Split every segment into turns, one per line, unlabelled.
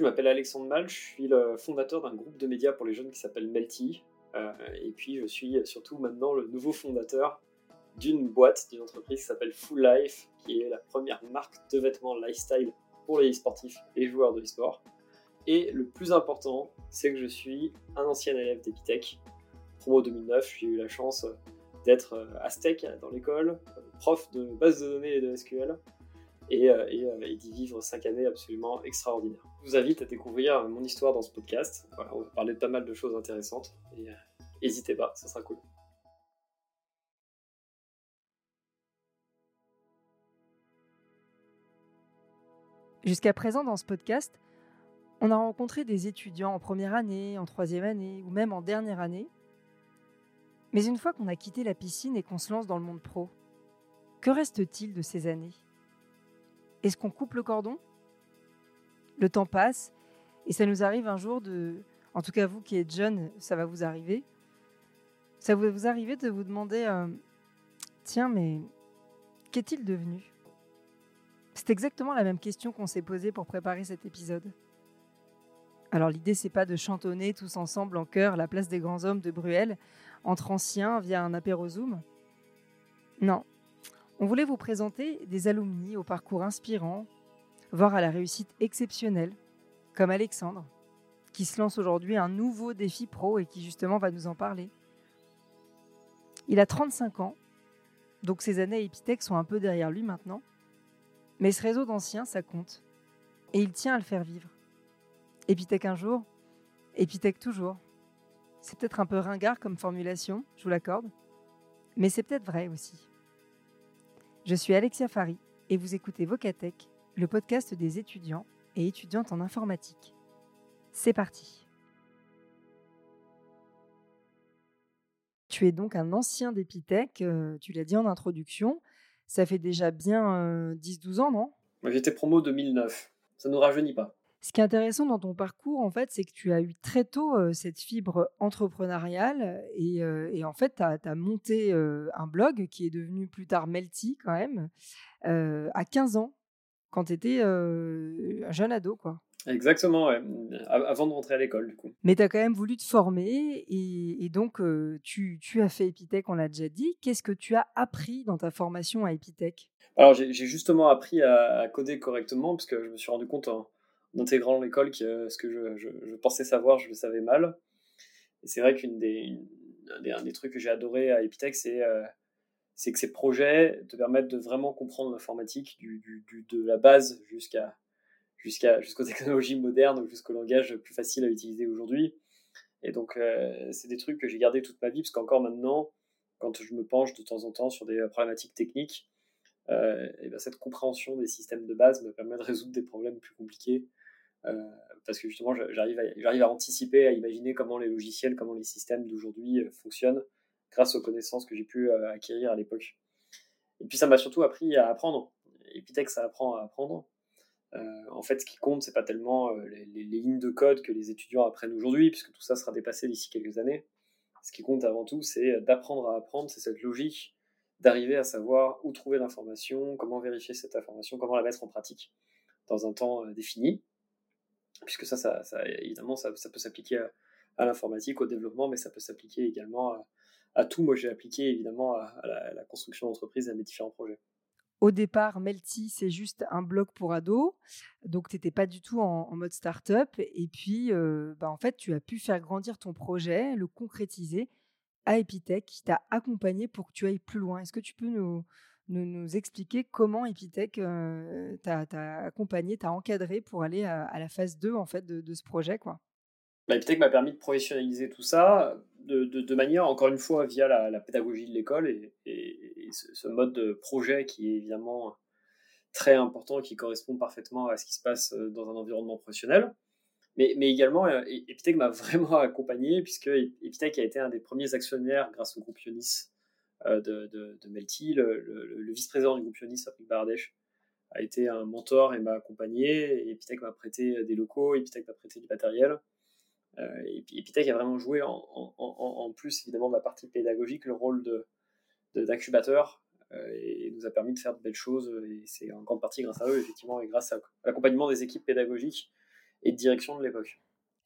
Je m'appelle Alexandre Mal, je suis le fondateur d'un groupe de médias pour les jeunes qui s'appelle Melty. Euh, et puis je suis surtout maintenant le nouveau fondateur d'une boîte, d'une entreprise qui s'appelle Full Life, qui est la première marque de vêtements lifestyle pour les sportifs et joueurs de e-sport. Et le plus important, c'est que je suis un ancien élève d'Epitech. Promo 2009, j'ai eu la chance d'être Aztec dans l'école, prof de base de données et de SQL, euh, euh, et, d'y vivre cinq années absolument extraordinaires. Je vous invite à découvrir mon histoire dans ce podcast. on va parler de pas mal de choses intéressantes, et euh, n'hésitez pas, ça sera cool.
Jusqu'à présent, dans ce podcast, on a rencontré des étudiants en première année, en troisième année ou même en dernière année. Mais une fois qu'on a quitté la piscine et qu'on se lance dans le monde pro, que reste-t-il de ces années? Est-ce qu'on coupe le cordon? Le temps passe et ça nous arrive un jour de... En tout cas, vous qui êtes jeune, ça va vous arriver. Ça va vous arriver de vous demander euh, Tiens, mais qu'est-il devenu? C'est exactement la même question qu'on s'est posée pour préparer cet épisode. Alors l'idée c'est pas de chantonner tous ensemble en chœur la place des grands hommes de Bruel entre anciens via un apéro Zoom? Non, on voulait vous présenter des alumni au parcours inspirant, voire à la réussite exceptionnelle, comme Alexandre, qui se lance aujourd'hui un nouveau défi pro et qui justement va nous en parler. Il a 35 ans, donc ses années Epitech sont un peu derrière lui maintenant, mais ce réseau d'anciens, ça compte, et il tient à le faire vivre. Epitech un jour, Epitech toujours. C'est peut-être un peu ringard comme formulation, je vous l'accorde, mais c'est peut-être vrai aussi. Je suis Alexia Fari et vous écoutez Vocatech, le podcast des étudiants et étudiantes en informatique. C'est parti. Tu es donc un ancien d'Epitech, euh, tu l'as dit en introduction. Ça fait déjà bien 10-12 euh, ans, non?
J'étais promo 2009. Ça ne nous rajeunit pas.
Ce qui est intéressant dans ton parcours, en fait, c'est que tu as eu très tôt cette fibre entrepreneuriale et, en fait, tu as, monté un blog qui est devenu plus tard Melty quand même, à 15 ans, quand tu étais un jeune ado, quoi.
Exactement, avant de rentrer à l'école, du coup.
Mais tu as quand même voulu te former et, donc tu, as fait Epitech, on l'a déjà dit. Qu'est-ce que tu as appris dans ta formation à Epitech?
Alors, j'ai justement appris à, coder correctement parce que je me suis rendu compte en intégrant l'école que ce que je, pensais savoir, je le savais mal. C'est vrai qu'une des, trucs que j'ai adoré à Epitech, c'est euh, c'est que ces projets te permettent de vraiment comprendre l'informatique de la base jusqu'aux technologies modernes jusqu'au langage plus facile à utiliser aujourd'hui. Et donc, euh, c'est des trucs que j'ai gardé toute ma vie, parce qu'encore maintenant, quand je me penche de temps en temps sur des problématiques techniques, euh, ben cette compréhension des systèmes de base me permet de résoudre des problèmes plus compliqués euh, parce que justement, j'arrive à, anticiper, à imaginer comment les logiciels, comment les systèmes d'aujourd'hui euh, fonctionnent grâce aux connaissances que j'ai pu euh, acquérir à l'époque. Et puis ça m'a surtout appris à apprendre. Epitech, ça apprend à apprendre. en fait, ce qui compte, c'est pas tellement les, lignes de code que les étudiants apprennent aujourd'hui, puisque tout ça sera dépassé d'ici quelques années. Ce qui compte avant tout, c'est d'apprendre à apprendre, c'est cette logique d'arriver à savoir où trouver l'information, comment vérifier cette information, comment la mettre en pratique dans un temps défini puisque ça, évidemment, ça, peut s'appliquer à, l'informatique, au développement, mais ça peut s'appliquer également à, tout. Moi, j'ai appliqué évidemment à, la, construction d'entreprise et à mes différents projets.
Au départ, Melty, c'est juste un blog pour ados. Donc, tu n'étais pas du tout en, mode start-up. Et puis, euh, bah, en fait, tu as pu faire grandir ton projet, le concrétiser à Epitech, qui t'a accompagné pour que tu ailles plus loin. Est-ce que tu peux nous, nous, expliquer comment Epitech euh, t'a accompagné, t'a encadré pour aller à, la phase 2 en fait, de, ce projet quoi?
Bah, Epitech m'a permis de professionnaliser tout ça de, manière, encore une fois, via la, pédagogie de l'école et, et, ce, mode de projet qui est évidemment très important, qui correspond parfaitement à ce qui se passe euh, dans un environnement professionnel. Mais, mais également, euh, Epitech m'a vraiment accompagné, puisque Epitech a été un des premiers actionnaires grâce au groupe Ionis euh, de, Melty. Le, vice-président du groupe Ionis, Patrick Bardèche, a été un mentor et m'a accompagné. Epitech m'a prêté des locaux, Epitech m'a prêté du matériel. Euh, Epitech a vraiment joué en, plus évidemment de la partie pédagogique le rôle d'incubateur euh, et nous a permis de faire de belles choses et c'est en grande partie grâce à eux effectivement et grâce à l'accompagnement des équipes pédagogiques et de direction de l'époque.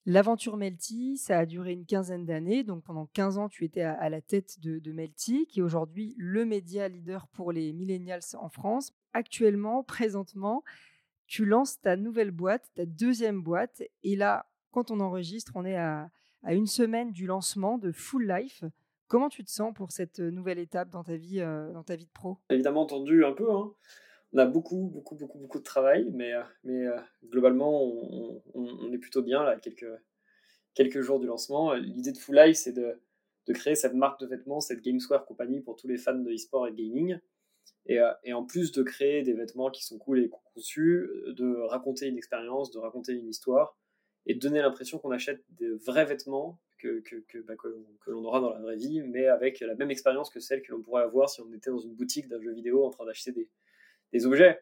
L'aventure Melty, ça a duré une quinzaine d'années. Donc pendant 15 ans, tu étais à, la tête de, Melty, qui est aujourd'hui le média leader pour les millennials en France. Actuellement, présentement, tu lances ta nouvelle boîte, ta deuxième boîte. Et là, quand on enregistre, on est à, une semaine du lancement de Full Life. Comment tu te sens pour cette nouvelle étape dans ta vie, euh, dans ta vie de pro?
Évidemment entendu un peu. Hein. On a beaucoup, beaucoup, beaucoup, beaucoup de travail, mais, euh, mais euh, globalement, on, est plutôt bien là, quelques, quelques jours du lancement. L'idée de Full Life, c'est de, de, créer cette marque de vêtements, cette Gameswear compagnie pour tous les fans de e-sport et gaming. Et, et, en plus de créer des vêtements qui sont cool et conçus, de raconter une expérience, de raconter une histoire, et de donner l'impression qu'on achète des vrais vêtements que, que, bah, que, l'on aura dans la vraie vie, mais avec la même expérience que celle que l'on pourrait avoir si on était dans une boutique d'un jeu vidéo en train d'acheter des, des, objets.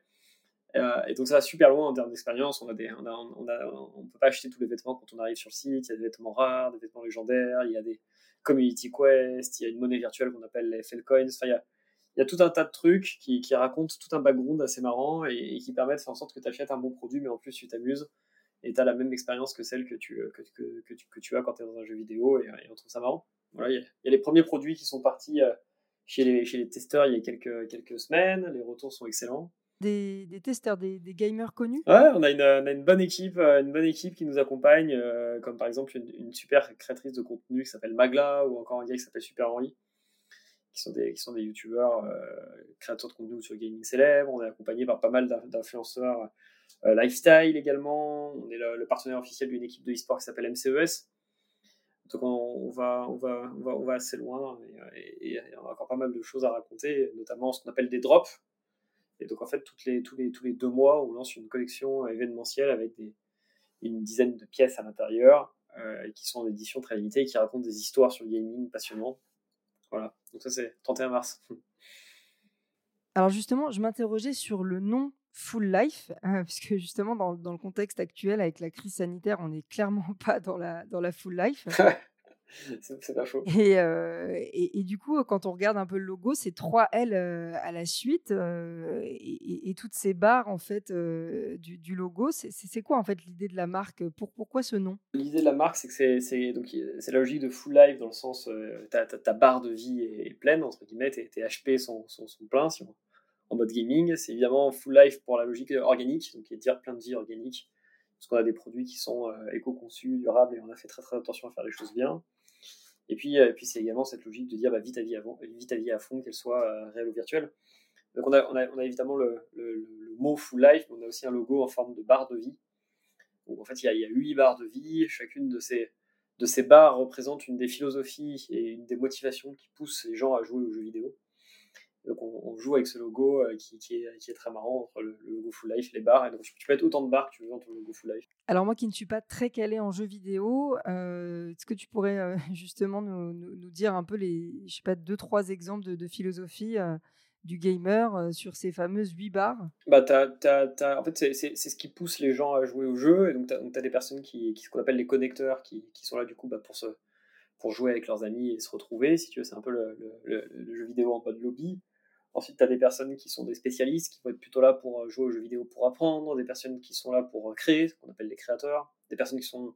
Euh, et donc ça va super loin en termes d'expérience. On a on, on, on, peut pas acheter tous les vêtements quand on arrive sur le site. Il y a des vêtements rares, des vêtements légendaires. Il y a des community quests. Il y a une monnaie virtuelle qu'on appelle les FL coins. Enfin, il y a, a tout un tas de trucs qui, racontent tout un background assez marrant et, qui permettent de faire en sorte que tu achètes un bon produit, mais en plus tu t'amuses et tu as la même expérience que celle que tu, euh, as quand tu es dans un jeu vidéo et, on trouve ça marrant. Voilà, il y, a les premiers produits qui sont partis euh, chez les, chez les testeurs il y a quelques, quelques semaines, les retours sont excellents.
Des, des testeurs, des, des, gamers connus?
Ouais, on a une, on a une, bonne équipe, euh, une bonne équipe qui nous accompagne, comme par exemple une, une, super créatrice de contenu qui s'appelle Magla ou encore un gars qui s'appelle Super Henri, qui sont des, qui sont des youtubeurs, créateurs de contenu sur le gaming célèbre. On est accompagné par pas mal d'influenceurs euh, lifestyle également. On est le, partenaire officiel d'une équipe de e-sport qui s'appelle MCES. Donc on, va, on, va, on, va, on va assez loin et, on a encore pas mal de choses à raconter, notamment ce qu'on appelle des drops. Et donc en fait, toutes les, tous, les, tous les deux mois, on lance une collection événementielle avec une dizaine de pièces à l'intérieur euh, qui sont en édition très limitée et qui racontent des histoires sur le gaming passionnant. Voilà, donc ça c'est 31 mars.
Alors justement, je m'interrogeais sur le nom full life, euh, puisque justement dans, dans, le contexte actuel avec la crise sanitaire, on n'est clairement pas dans la, dans la full life.
c'est pas faux.
Et, euh, et, et, du coup, quand on regarde un peu le logo, c'est 3 L euh, à la suite et, et, toutes ces barres en fait du, du, logo. C'est quoi en fait l'idée de la marque Pour, Pourquoi ce nom?
L'idée de la marque, c'est que c'est la logique de full life dans le sens ta, ta, barre de vie est pleine entre guillemets, tes, tes HP sont, sont, sont pleins si on, en mode gaming. C'est évidemment full life pour la logique organique, donc il y a dire plein de vie organique, parce qu'on a des produits qui sont euh, éco-conçus, durables, et on a fait très attention à faire les choses bien. Et puis, euh, puis c'est également cette logique de dire bah, vite à vie, à vie à fond, qu'elle soit euh, réelle ou virtuelle. Donc on a, on a, on a évidemment le, mot full life, mais on a aussi un logo en forme de barre de vie. En fait, il y a, il y a 8 barres de vie, chacune de ces, de ces barres représente une des philosophies et une des motivations qui poussent les gens à jouer aux jeux vidéo. Donc on, joue avec ce logo euh, qui, qui, est, qui, est, très marrant entre le, logo Full Life, les barres. Et donc tu peux mettre autant de barres que tu veux dans ton logo Full Life.
Alors moi qui ne suis pas très calé en jeux vidéo, euh, est-ce que tu pourrais euh, justement nous, nous, dire un peu les, je sais pas, deux trois exemples de, de philosophie du gamer sur ces fameuses 8 barres
bah, En fait, c'est ce qui pousse les gens à jouer au jeu. Et donc, tu as, des personnes qui, qui ce qu'on appelle les connecteurs, qui, qui, sont là du coup bah, pour, se, pour jouer avec leurs amis et se retrouver. Si tu veux, c'est un peu le, le, le, jeu vidéo en mode lobby. Ensuite, tu as des personnes qui sont des spécialistes, qui vont être plutôt là pour euh, jouer aux jeux vidéo pour apprendre, des personnes qui sont là pour euh, créer, ce qu'on appelle les créateurs, des personnes qui sont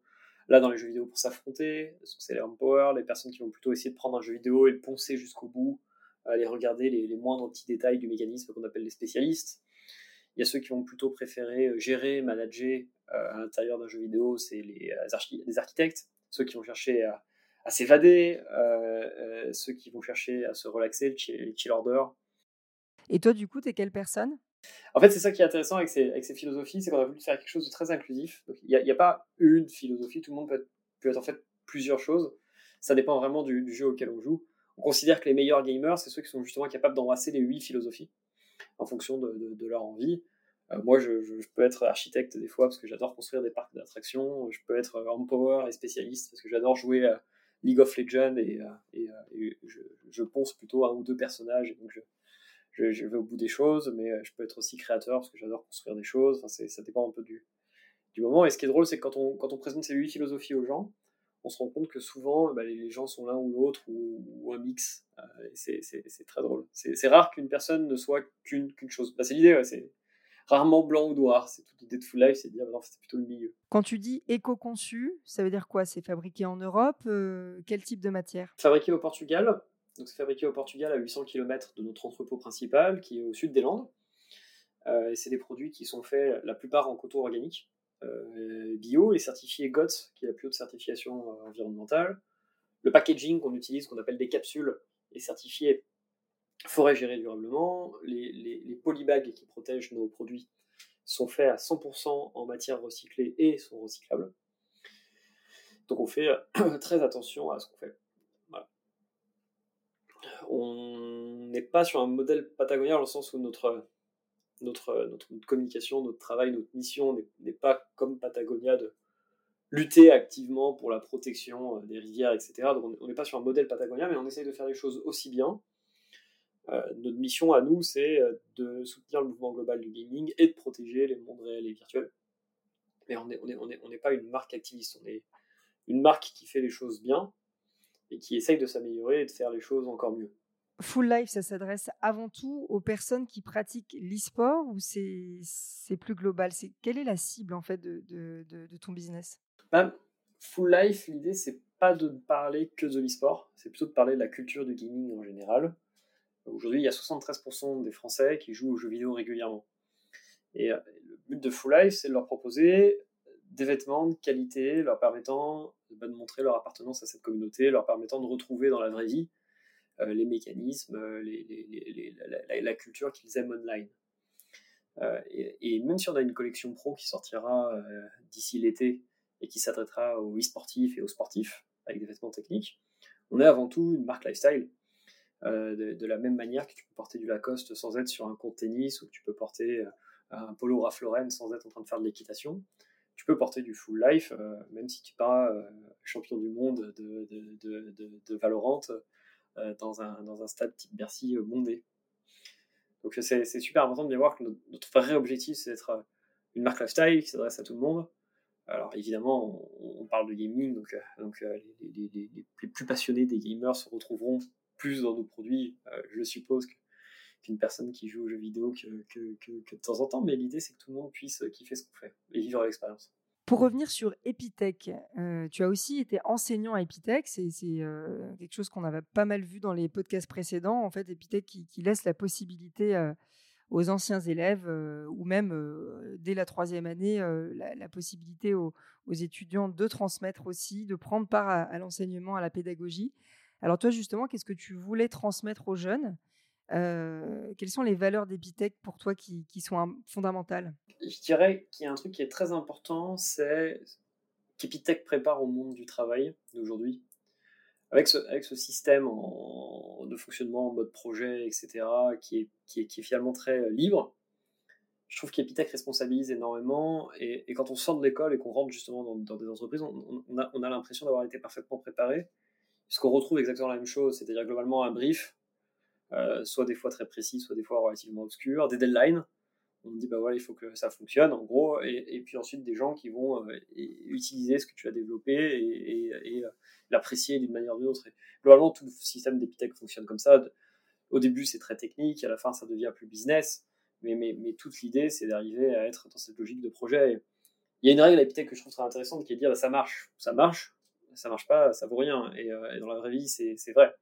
là dans les jeux vidéo pour s'affronter, c'est les power, les personnes qui vont plutôt essayer de prendre un jeu vidéo et le poncer jusqu'au bout, aller regarder les, moindres petits détails du mécanisme qu'on appelle les spécialistes. Il y a ceux qui vont plutôt préférer euh, gérer, manager à l'intérieur d'un jeu vidéo, c'est les, architectes, ceux qui vont chercher à, s'évader, ceux qui vont chercher à se relaxer, le chill order,
et toi, du coup, tu es quelle personne?
En fait, c'est ça qui est intéressant avec ces, philosophies, c'est qu'on a voulu faire quelque chose de très inclusif. Il n'y a, pas une philosophie, tout le monde peut être, en fait plusieurs choses. Ça dépend vraiment du, jeu auquel on joue. On considère que les meilleurs gamers, c'est ceux qui sont justement capables d'embrasser les huit philosophies en fonction de, leur envie. Euh, moi, je, peux être architecte des fois parce que j'adore construire des parcs d'attractions. Je peux être power et spécialiste parce que j'adore jouer à League of Legends et, euh, euh, je, je, pense plutôt un ou deux personnages. Je, je, vais au bout des choses, mais euh, je peux être aussi créateur parce que j'adore construire des choses. Enfin, ça dépend un peu du, du moment. Et ce qui est drôle, c'est que quand on, quand on présente ces huit philosophies aux gens, on se rend compte que souvent, bah, les gens sont l'un ou l'autre ou, un mix. Euh, c'est très drôle. C'est rare qu'une personne ne soit qu'une qu'une chose. Bah, c'est l'idée, c'est rarement blanc ou noir. C'est toute l'idée de Full Life, c'est de dire, non, c'est plutôt le milieu.
Quand tu dis éco-conçu, ça veut dire quoi? C'est fabriqué en Europe? Quel type de matière?
Fabriqué au Portugal. Donc, c'est fabriqué au Portugal à 800 km de notre entrepôt principal, qui est au sud des Landes. et c'est des produits qui sont faits la plupart en coton organique, bio et certifié GOTS, qui est la plus haute certification environnementale. Le packaging qu'on utilise, qu'on appelle des capsules, est certifié forêt gérée durablement. Les, les, polybags qui protègent nos produits sont faits à 100% en matière recyclée et sont recyclables. Donc on fait très attention à ce qu'on fait. On n'est pas sur un modèle patagonien dans le sens où notre, notre, notre, communication, notre travail, notre mission n'est pas comme Patagonia de lutter activement pour la protection euh, des rivières, etc. Donc on n'est pas sur un modèle patagonien, mais on essaye de faire les choses aussi bien. Euh, notre mission à nous, c'est euh, de soutenir le mouvement global du gaming et de protéger les mondes réels et virtuels. Mais on n'est on on on pas une marque activiste, on est une marque qui fait les choses bien et qui essaye de s'améliorer et de faire les choses encore mieux.
Full Life, ça s'adresse avant tout aux personnes qui pratiquent l'e-sport ou c'est plus global? C'est, Quelle est la cible en fait de, de, de ton business?
Bah, full Life, l'idée, c'est pas de parler que de l'e-sport, c'est plutôt de parler de la culture du gaming en général. Aujourd'hui, il y a 73% des Français qui jouent aux jeux vidéo régulièrement. Et euh, le but de Full Life, c'est de leur proposer des vêtements de qualité, leur permettant de montrer leur appartenance à cette communauté, leur permettant de retrouver dans la vraie vie euh, les mécanismes, euh, la, culture qu'ils aiment online. et, et, même si on a une collection pro qui sortira d'ici l'été et qui s'adressera aux e-sportifs et aux sportifs avec des vêtements techniques. On est avant tout une marque lifestyle. Euh, de, la même manière que tu peux porter du Lacoste sans être sur un compte tennis ou que tu peux porter euh, un polo Ralph Lauren sans être en train de faire de l'équitation. Tu peux porter du full life, euh, même si tu pas champion du monde de, Valorant dans, un, dans un stade type Bercy bondé. Donc c'est super important de bien voir que notre, vrai objectif, c'est d'être une marque lifestyle qui s'adresse à tout le monde, alors évidemment, on, parle de gaming, donc, euh, euh, les, les, plus passionnés des gamers se retrouveront plus dans nos produits, euh, je suppose, qu'une personne qui joue aux jeux vidéo que, de temps en temps, mais l'idée c'est que tout le monde puisse kiffer ce qu'on fait et vivre l'expérience.
Pour revenir sur Epitech, tu as aussi été enseignant à Epitech. C'est quelque chose qu'on avait pas mal vu dans les podcasts précédents. En fait, Epitech qui laisse la possibilité aux anciens élèves ou même dès la troisième année la, possibilité aux, étudiants de transmettre aussi, de prendre part à, l'enseignement, à la pédagogie. Alors toi justement, qu'est-ce que tu voulais transmettre aux jeunes? Quelles sont les valeurs d'Epitech pour toi qui, sont fondamentales?
Je dirais qu'il y a un truc qui est très important, c'est qu'Epitech prépare au monde du travail d'aujourd'hui avec ce, système de fonctionnement en mode projet, etc., qui est, finalement très euh, libre, je trouve qu'Epitech responsabilise énormément. Et, quand on sort de l'école et qu'on rentre justement dans, des entreprises, on, a, on a l'impression d'avoir été parfaitement préparé. Ce qu'on retrouve exactement la même chose, c'est-à-dire globalement un brief, soit des fois très précis, soit des fois relativement obscur, des deadlines, on dit bah voilà il faut que ça fonctionne en gros. Et, puis ensuite des gens qui vont euh, utiliser ce que tu as développé et, euh, l'apprécier d'une manière ou d'une autre. Globalement tout le système d'Epitech fonctionne comme ça. Au début c'est très technique. À la fin ça devient plus business. Mais, mais, toute l'idée c'est d'arriver à être dans cette logique de projet. Il y a une règle à que je trouve très intéressante qui est de dire bah, ça marche. Ça marche. Ça marche pas. Ça vaut rien. Et, euh, dans la vraie vie c'est vrai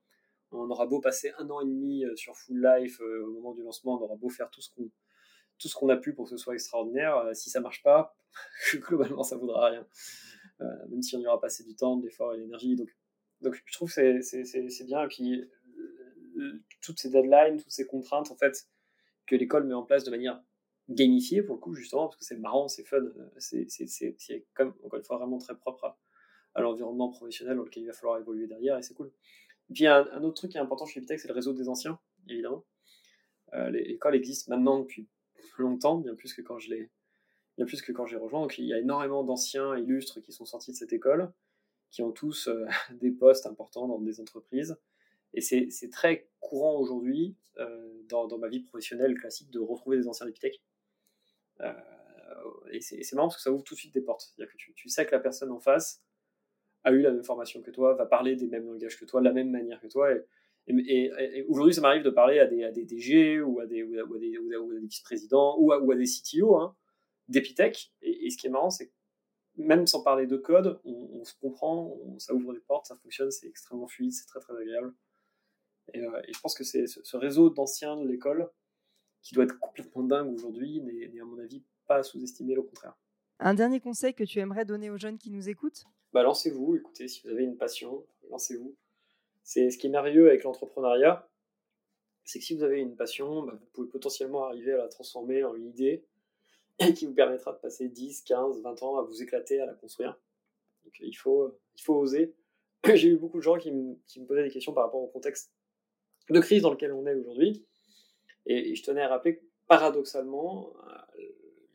on aura beau passer un an et demi sur Full Life au moment du lancement on aura beau faire tout ce qu'on a pu pour que ce soit extraordinaire. Euh, si ça marche pas, globalement, ça vaudra rien. Euh, même si on y aura passé du temps, de l'effort et de l'énergie. Donc, je trouve que c'est bien. Et puis, euh, toutes ces deadlines, toutes ces contraintes, en fait, que l'école met en place de manière gamifiée, pour le coup, justement, parce que c'est marrant, c'est fun, c'est comme, encore une fois, vraiment très propre à, l'environnement professionnel dans lequel il va falloir évoluer derrière, et c'est cool. Puis, un, un, autre truc qui est important chez Epitech, c'est le réseau des anciens, évidemment. L'école existe maintenant depuis longtemps, bien plus que quand je l'ai, bien plus que quand j'ai rejoint. Donc il y a énormément d'anciens illustres qui sont sortis de cette école, qui ont tous euh, des postes importants dans des entreprises. Et c'est, très courant aujourd'hui, euh, dans, ma vie professionnelle classique, de retrouver des anciens d'Epitech. Euh, et c'est, marrant parce que ça ouvre tout de suite des portes. C'est-à-dire que tu, sais que la personne en face a eu la même formation que toi, va parler des mêmes langages que toi, de la même manière que toi. Et, aujourd'hui, ça m'arrive de parler à des, DG ou à des, vice-présidents ou à, ou à des CTO hein, d'Epitech. Et, ce qui est marrant, c'est que même sans parler de code, on, se comprend, ça ouvre des portes, ça fonctionne, c'est extrêmement fluide, c'est très très agréable. Et, euh, je pense que c'est ce, réseau d'anciens de l'école qui doit être complètement dingue aujourd'hui, n'est à mon avis pas sous-estimé, au contraire.
Un dernier conseil que tu aimerais donner aux jeunes qui nous écoutent?
Bah, Lancez-vous, écoutez, si vous avez une passion, lancez-vous. C'est ce qui est merveilleux avec l'entrepreneuriat, c'est que si vous avez une passion, bah, vous pouvez potentiellement arriver à la transformer en une idée qui vous permettra de passer 10, 15, 20 ans à vous éclater, à la construire. Il faut, il faut oser. J'ai eu beaucoup de gens qui me, posaient des questions par rapport au contexte de crise dans lequel on est aujourd'hui. Et, je tenais à rappeler que paradoxalement,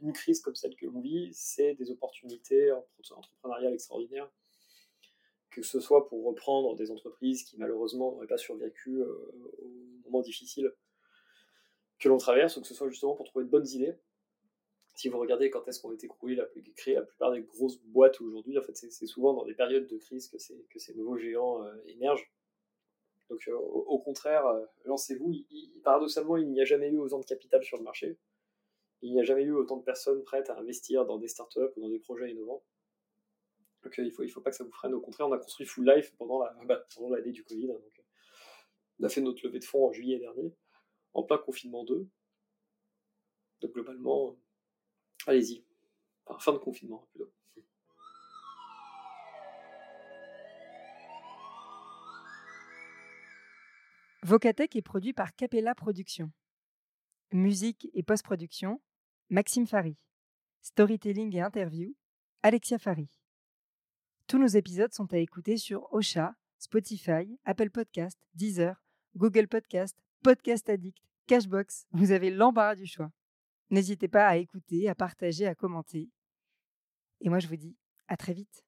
une crise comme celle que l'on vit, c'est des opportunités entrepreneuriales extraordinaires que ce soit pour reprendre des entreprises qui malheureusement n'auraient pas survécu euh, au moment difficile que l'on traverse, ou que ce soit justement pour trouver de bonnes idées. Si vous regardez quand est-ce qu'ont été créées la, plupart des grosses boîtes aujourd'hui, en fait, c'est souvent dans des périodes de crise que, que ces nouveaux géants euh, émergent. Donc, euh, au, contraire, lancez-vous. paradoxalement, il n'y a jamais eu autant de capital sur le marché. Il n'y a jamais eu autant de personnes prêtes à investir dans des startups ou dans des projets innovants. Donc il faut, il faut pas que ça vous freine. Au contraire, on a construit Full Life pendant la, bah, l'année du Covid. Donc, euh, on a fait notre levée de fonds en juillet dernier, en plein confinement 2. Donc globalement, allez-y. Enfin, fin de confinement plutôt.
Vocatech est produit par Capella Productions. Musique et post-production, Maxime Fari. Storytelling et interview, Alexia Fari. Tous nos épisodes sont à écouter sur Ocha, Spotify, Apple Podcast, Deezer, Google Podcast, Podcast Addict, Cashbox. Vous avez l'embarras du choix. N'hésitez pas à écouter, à partager, à commenter. Et moi, je vous dis à très vite.